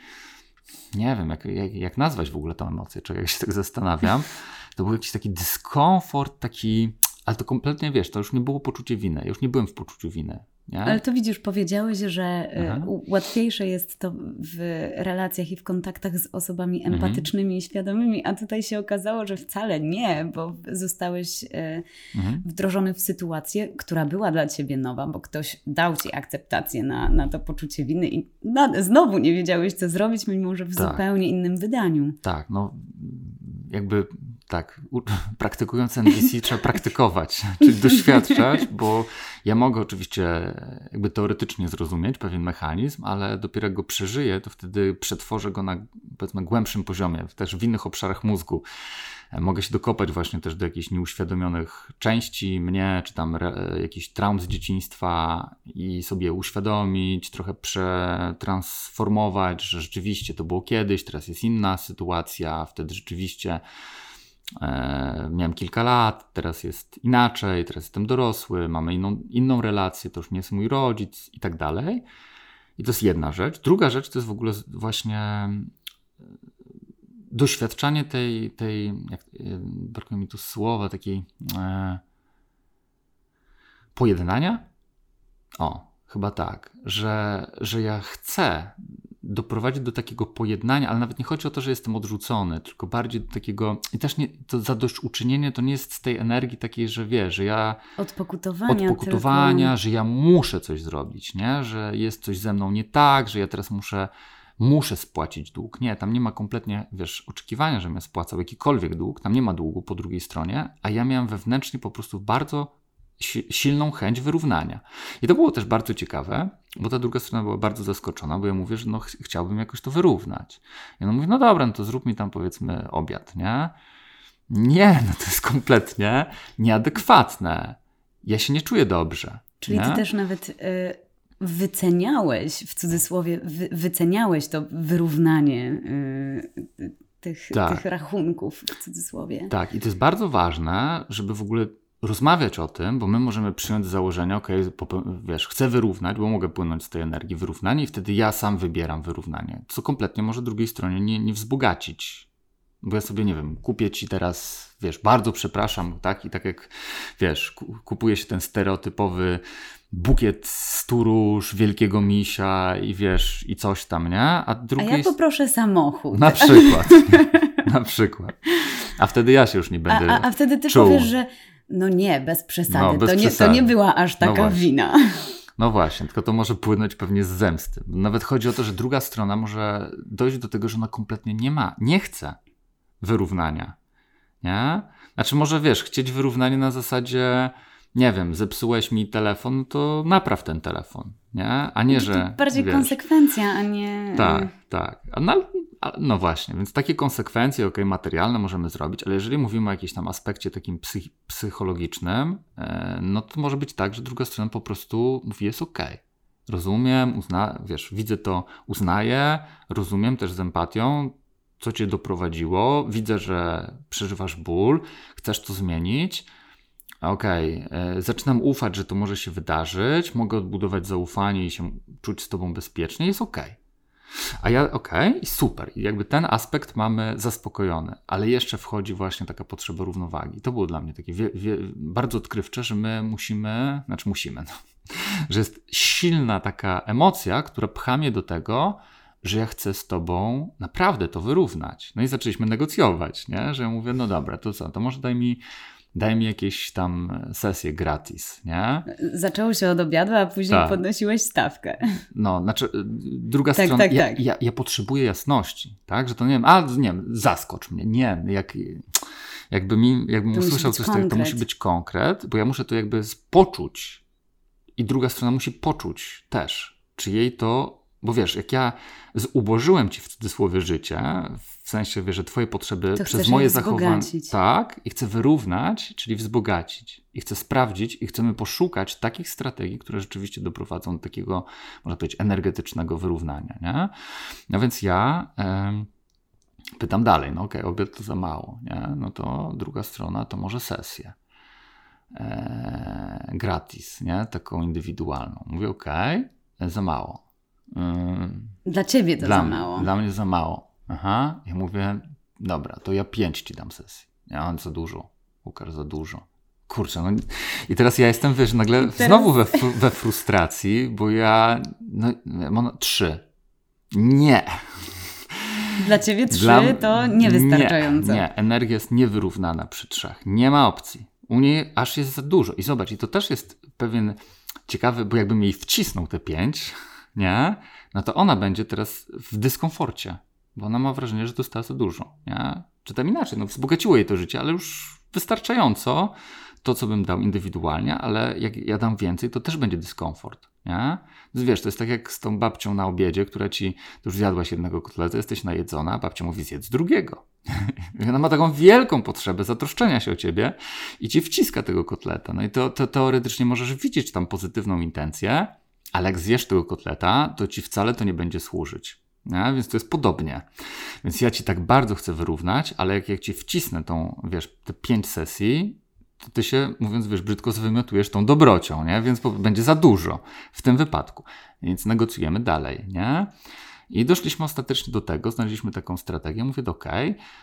nie wiem, jak, jak, jak nazwać w ogóle tę emocję, czy jak się tak zastanawiam, to był jakiś taki dyskomfort, taki ale to kompletnie, wiesz, to już nie było poczucie winy. Ja już nie byłem w poczuciu winy. Nie? Ale to widzisz, powiedziałeś, że y, Aha. łatwiejsze jest to w relacjach i w kontaktach z osobami mhm. empatycznymi mhm. i świadomymi, a tutaj się okazało, że wcale nie, bo zostałeś y, mhm. wdrożony w sytuację, która była dla ciebie nowa, bo ktoś dał ci akceptację na, na to poczucie winy i na, znowu nie wiedziałeś, co zrobić, mimo że w tak. zupełnie innym wydaniu. Tak, no jakby tak, praktykując NVC trzeba praktykować, czyli doświadczać, bo ja mogę oczywiście jakby teoretycznie zrozumieć pewien mechanizm, ale dopiero jak go przeżyję, to wtedy przetworzę go na powiedzmy głębszym poziomie, też w innych obszarach mózgu. Mogę się dokopać właśnie też do jakichś nieuświadomionych części mnie, czy tam jakichś traum z dzieciństwa i sobie uświadomić, trochę przetransformować, że rzeczywiście to było kiedyś, teraz jest inna sytuacja, wtedy rzeczywiście miałem kilka lat, teraz jest inaczej, teraz jestem dorosły, mamy inną, inną relację, to już nie jest mój rodzic i tak dalej. I to jest jedna rzecz. Druga rzecz to jest w ogóle właśnie e, doświadczanie tej, tej jak, e, brakuje mi tu słowa, takiej e, pojednania. O, chyba tak, że, że ja chcę doprowadzić do takiego pojednania, ale nawet nie chodzi o to, że jestem odrzucony, tylko bardziej do takiego, i też nie, to zadośćuczynienie to nie jest z tej energii takiej, że wie, że ja... Odpokutowania. Odpokutowania, tylko... że ja muszę coś zrobić, nie? Że jest coś ze mną nie tak, że ja teraz muszę muszę spłacić dług. Nie, tam nie ma kompletnie, wiesz, oczekiwania, żebym ja spłacał jakikolwiek dług, tam nie ma długu po drugiej stronie, a ja miałem wewnętrznie po prostu bardzo silną chęć wyrównania. I to było też bardzo ciekawe, bo ta druga strona była bardzo zaskoczona, bo ja mówię, że no ch chciałbym jakoś to wyrównać. I ona mówi, no dobra, no to zrób mi tam powiedzmy obiad, nie? Nie, no to jest kompletnie nieadekwatne. Ja się nie czuję dobrze. Czyli nie? ty też nawet y, wyceniałeś, w cudzysłowie, wy, wyceniałeś to wyrównanie y, tych, tak. tych rachunków, w cudzysłowie. Tak, i to jest bardzo ważne, żeby w ogóle rozmawiać o tym, bo my możemy przyjąć założenie, ok, wiesz, chcę wyrównać, bo mogę płynąć z tej energii wyrównanie i wtedy ja sam wybieram wyrównanie, co kompletnie może drugiej stronie nie, nie wzbogacić. Bo ja sobie, nie wiem, kupię ci teraz, wiesz, bardzo przepraszam, tak? I tak jak, wiesz, kupuje się ten stereotypowy bukiet sturóż, wielkiego misia i wiesz, i coś tam, nie? A, drugi... A ja poproszę samochód. Na przykład. na przykład. A wtedy ja się już nie będę A, a, a wtedy ty czuł. powiesz, że no nie, bez przesady. No, bez to, nie, przesady. to nie była aż no taka no wina. No właśnie, tylko to może płynąć pewnie z zemsty. Nawet chodzi o to, że druga strona może dojść do tego, że ona kompletnie nie ma, nie chce wyrównania. Nie? Znaczy, może wiesz, chcieć wyrównanie na zasadzie, nie wiem, zepsułeś mi telefon, no to napraw ten telefon. Nie? A nie, że. Bardziej wiesz, konsekwencja, a nie. Tak, tak. No, no właśnie, więc takie konsekwencje, ok, materialne możemy zrobić, ale jeżeli mówimy o jakimś tam aspekcie takim psych psychologicznym, e, no to może być tak, że druga strona po prostu mówi, jest ok. Rozumiem, uzna, wiesz, widzę to, uznaję, rozumiem też z empatią, co cię doprowadziło, widzę, że przeżywasz ból, chcesz to zmienić. Okej, okay. zaczynam ufać, że to może się wydarzyć, mogę odbudować zaufanie i się czuć z tobą bezpiecznie, jest ok. A ja, okej, okay, super. I jakby ten aspekt mamy zaspokojony, ale jeszcze wchodzi właśnie taka potrzeba równowagi. To było dla mnie takie wie, wie, bardzo odkrywcze, że my musimy, znaczy musimy, no, że jest silna taka emocja, która pcha mnie do tego, że ja chcę z tobą naprawdę to wyrównać. No i zaczęliśmy negocjować, nie? że ja mówię, no dobra, to co, to może daj mi daj mi jakieś tam sesje gratis, nie? Zaczęło się od obiadu, a później tak. podnosiłeś stawkę. No, znaczy druga tak, strona, tak, ja, tak. Ja, ja, potrzebuję jasności, tak? Że to nie wiem, a nie wiem, zaskocz mnie, nie, jak, jakby mi, jakbym to usłyszał coś takiego, to musi być konkret, bo ja muszę to jakby poczuć, I druga strona musi poczuć też, czy jej to bo wiesz, jak ja zubożyłem ci w cudzysłowie życie, w sensie, wiesz, że twoje potrzeby To przez moje je zachowanie. Tak, i chcę wyrównać, czyli wzbogacić. I chcę sprawdzić, i chcemy poszukać takich strategii, które rzeczywiście doprowadzą do takiego, można powiedzieć, energetycznego wyrównania. Nie? No więc ja. em, Pytam dalej, no okej, obiad to za mało, nie? No to druga strona to może sesję e, gratis, nie? Taką indywidualną. Mówię, okej, za mało. Dla ciebie to dla, za mało. Dla mnie za mało. Aha, ja mówię, dobra, to ja pięć ci dam sesji. Ja mam za dużo. Łukasz, za dużo. Kurczę, no i teraz ja jestem, wiesz, nagle teraz- znowu we, we frustracji, bo ja, no, mam trzy. Nie. Dla ciebie trzy Dla- to niewystarczająco. Nie, nie, energia jest niewyrównana przy trzech. Nie ma opcji. U niej aż jest za dużo. I zobacz, i to też jest pewien ciekawy, bo jakbym jej wcisnął te pięć, nie? No to ona będzie teraz w dyskomforcie, bo ona ma wrażenie, że dostała za dużo, nie? Czy tam inaczej, no wzbogaciło jej to życie, ale już wystarczająco to, co bym dał indywidualnie, ale jak ja dam więcej, to też będzie dyskomfort, nie? Więc wiesz, to jest tak jak z tą babcią na obiedzie, która ci, już zjadłaś jednego kotleta, jesteś najedzona, babcia mówi zjedz drugiego. Ona ma taką wielką potrzebę zatroszczenia się o ciebie i ci wciska tego kotleta. No i to, to teoretycznie możesz widzieć tam pozytywną intencję, ale jak zjesz tego kotleta, to ci wcale to nie będzie służyć. Nie? Więc to jest podobnie. Więc ja ci tak bardzo chcę wyrównać, ale jak, jak ci wcisnę tą, wiesz, te pięć sesji, to ty się, mówiąc, wiesz, brzydko zwymiotujesz tą dobrocią, nie? Więc będzie za dużo w tym wypadku. Więc negocjujemy dalej, nie? I doszliśmy ostatecznie do tego, znaleźliśmy taką strategię. Mówię, ok,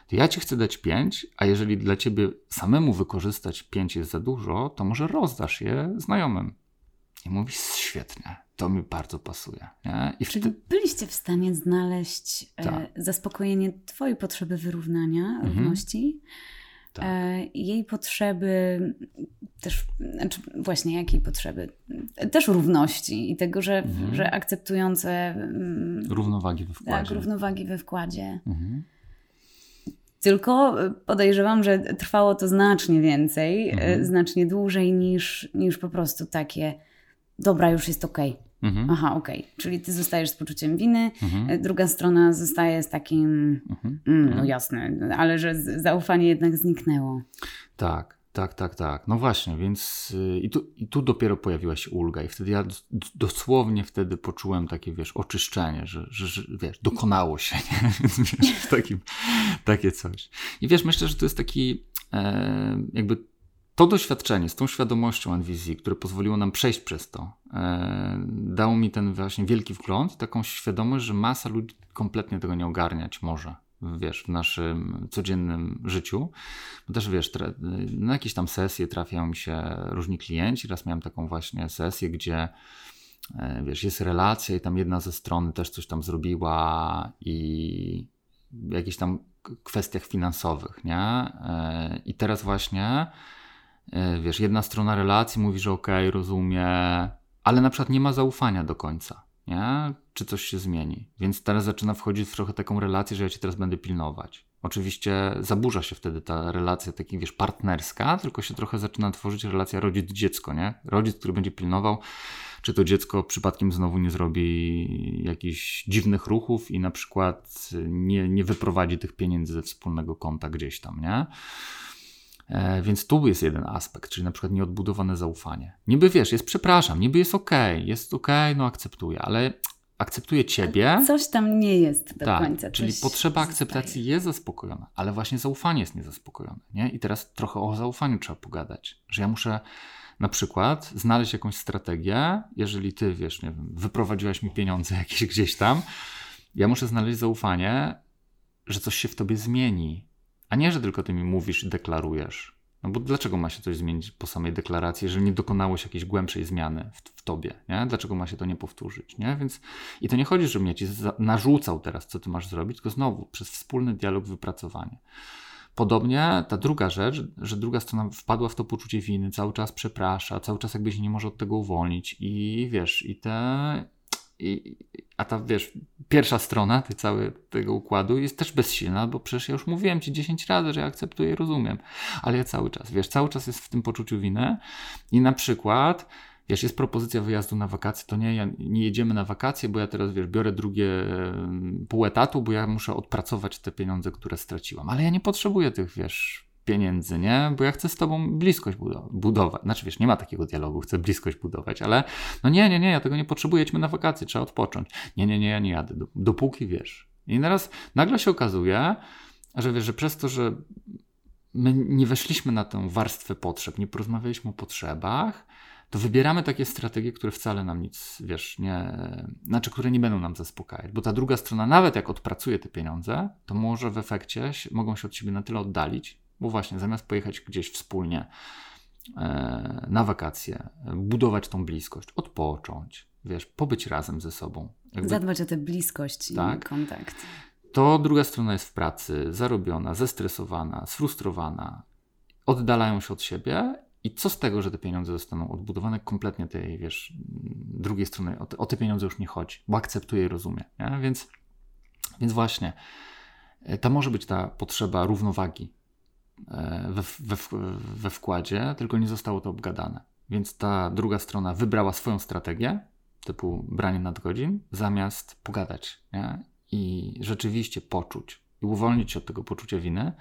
to ja ci chcę dać 5, a jeżeli dla ciebie samemu wykorzystać 5 jest za dużo, to może rozdasz je znajomym. I mówi, świetnie, to mi bardzo pasuje. Nie? I Czyli wtedy, byliście w stanie znaleźć e, Tak. Mhm. zaspokojenie Twojej potrzeby wyrównania, równości, Tak. e, jej potrzeby też, znaczy właśnie jakiej potrzeby? Też równości i tego, że, Mhm. że akceptujące mm, równowagi we wkładzie. tak, równowagi we wkładzie. Mhm. Tylko e, podejrzewam, że trwało to znacznie więcej, Mhm. znacznie dłużej niż, niż po prostu takie dobra, już jest okej. Mhm. Aha, okej. Czyli ty zostajesz z poczuciem winy, Mhm. e, druga strona zostaje z takim, Mhm. mm, no jasne, ale że zaufanie jednak zniknęło. Tak, tak, tak, tak. No właśnie, więc y, i tu, i tu dopiero pojawiła się ulga i wtedy ja dosłownie wtedy poczułem takie, wiesz, oczyszczenie, że, że, że wiesz, dokonało się, nie? Więc wiesz, w takim, takie coś. I wiesz, myślę, że to jest taki e, jakby to doświadczenie z tą świadomością NVZ, które pozwoliło nam przejść przez to, e, dało mi ten właśnie wielki wgląd, taką świadomość, że masa ludzi kompletnie tego nie ogarniać może, wiesz, w naszym codziennym życiu. Bo też wiesz, na jakieś tam sesje trafiają mi się różni klienci. Raz miałem taką właśnie sesję, gdzie e, wiesz, jest relacja i tam jedna ze stron też coś tam zrobiła i w jakichś tam kwestiach finansowych, nie? E, I teraz właśnie wiesz, jedna strona relacji mówi, że okej, rozumie, ale na przykład nie ma zaufania do końca, nie? Czy coś się zmieni. Więc teraz zaczyna wchodzić w trochę taką relację, że ja cię teraz będę pilnować. Oczywiście zaburza się wtedy ta relacja taka, wiesz, partnerska, tylko się trochę zaczyna tworzyć relacja rodzic-dziecko, nie? Rodzic, który będzie pilnował, czy to dziecko przypadkiem znowu nie zrobi jakichś dziwnych ruchów i na przykład nie, nie wyprowadzi tych pieniędzy ze wspólnego konta gdzieś tam, nie? E, Więc tu jest jeden aspekt, czyli na przykład nieodbudowane zaufanie. Niby wiesz, jest przepraszam, niby jest okej, jest okej, no akceptuję, ale akceptuję ciebie. Coś tam nie jest do tak, końca. czyli potrzeba zostaje. akceptacji jest zaspokojona, ale właśnie zaufanie jest niezaspokojone. Nie? I teraz trochę o zaufaniu trzeba pogadać, że ja muszę na przykład znaleźć jakąś strategię, jeżeli ty, wiesz, nie wiem, wyprowadziłaś mi pieniądze jakieś gdzieś tam, ja muszę znaleźć zaufanie, że coś się w tobie zmieni, a nie, że tylko ty mi mówisz i deklarujesz. No bo dlaczego ma się coś zmienić po samej deklaracji, jeżeli nie dokonało się jakiejś głębszej zmiany w, w tobie, nie? Dlaczego ma się to nie powtórzyć, nie? Więc i to nie chodzi, żebym ja ci narzucał teraz, co ty masz zrobić, tylko znowu przez wspólny dialog, wypracowanie. Podobnie ta druga rzecz, że druga strona wpadła w to poczucie winy, cały czas przeprasza, cały czas jakby się nie może od tego uwolnić i wiesz, i te... I, a ta, wiesz, pierwsza strona tej całej, tego układu jest też bezsilna, bo przecież ja już mówiłem ci 10 razy, że ja akceptuję rozumiem. Ale ja cały czas, wiesz, cały czas jest w tym poczuciu winy i na przykład, wiesz, jest propozycja wyjazdu na wakacje, to nie, ja, nie jedziemy na wakacje, bo ja teraz, wiesz, biorę drugie pół etatu, bo ja muszę odpracować te pieniądze, które straciłam. Ale ja nie potrzebuję tych, wiesz, pieniędzy, nie? Bo ja chcę z tobą bliskość budować. Znaczy, wiesz, nie ma takiego dialogu, chcę bliskość budować, ale no nie, nie, nie, ja tego nie potrzebuję, jedźmy na wakacje, trzeba odpocząć. Nie, nie, nie, ja nie jadę, dopóki wiesz. I teraz nagle się okazuje, że wiesz, że przez to, że my nie weszliśmy na tę warstwę potrzeb, nie porozmawialiśmy o potrzebach, to wybieramy takie strategie, które wcale nam nic, wiesz, nie, znaczy, które nie będą nam zaspokajać, bo ta druga strona, nawet jak odpracuje te pieniądze, to może w efekcie mogą się od siebie na tyle oddalić, bo właśnie zamiast pojechać gdzieś wspólnie e, na wakacje, budować tą bliskość, odpocząć, wiesz, pobyć razem ze sobą. Jakby, Zadbać o tę bliskość tak, i kontakt. To druga strona jest w pracy, zarobiona, zestresowana, sfrustrowana, oddalają się od siebie i co z tego, że te pieniądze zostaną odbudowane kompletnie tej, wiesz, drugiej strony, o te, o te pieniądze już nie chodzi, bo akceptuje i rozumie, nie? Więc, więc właśnie, e, to może być ta potrzeba równowagi we, we, we wkładzie, tylko nie zostało to obgadane. Więc ta druga strona wybrała swoją strategię, typu branie nadgodzin, zamiast pogadać nie? i rzeczywiście poczuć i uwolnić się od tego poczucia winy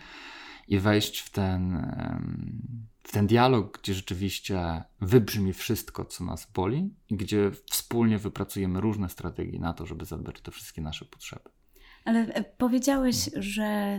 i wejść w ten, w ten dialog, gdzie rzeczywiście wybrzmi wszystko, co nas boli i gdzie wspólnie wypracujemy różne strategie na to, żeby zadbać o te wszystkie nasze potrzeby. Ale e, powiedziałeś, że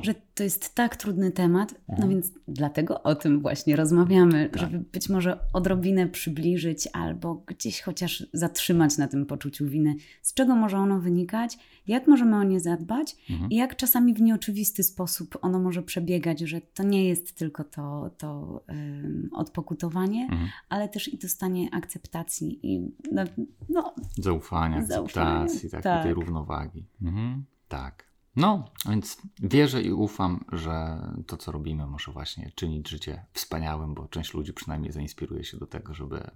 że to jest tak trudny temat, no mhm. więc dlatego o tym właśnie rozmawiamy, tak. żeby być może odrobinę przybliżyć albo gdzieś chociaż zatrzymać na tym poczuciu winy, z czego może ono wynikać, jak możemy o nie zadbać mhm. i jak czasami w nieoczywisty sposób ono może przebiegać, że to nie jest tylko to, to um, odpokutowanie, mhm. ale też i to stanie akceptacji i no, no zaufania, akceptacji, tak, tak. tej równowagi. Mhm. Tak. No, więc wierzę i ufam, że to, co robimy, może właśnie czynić życie wspaniałym, bo część ludzi przynajmniej zainspiruje się do tego, żeby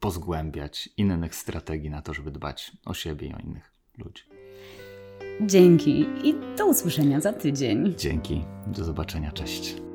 pozgłębiać innych strategii na to, żeby dbać o siebie i o innych ludzi. Dzięki i do usłyszenia za tydzień. Dzięki, do zobaczenia, cześć.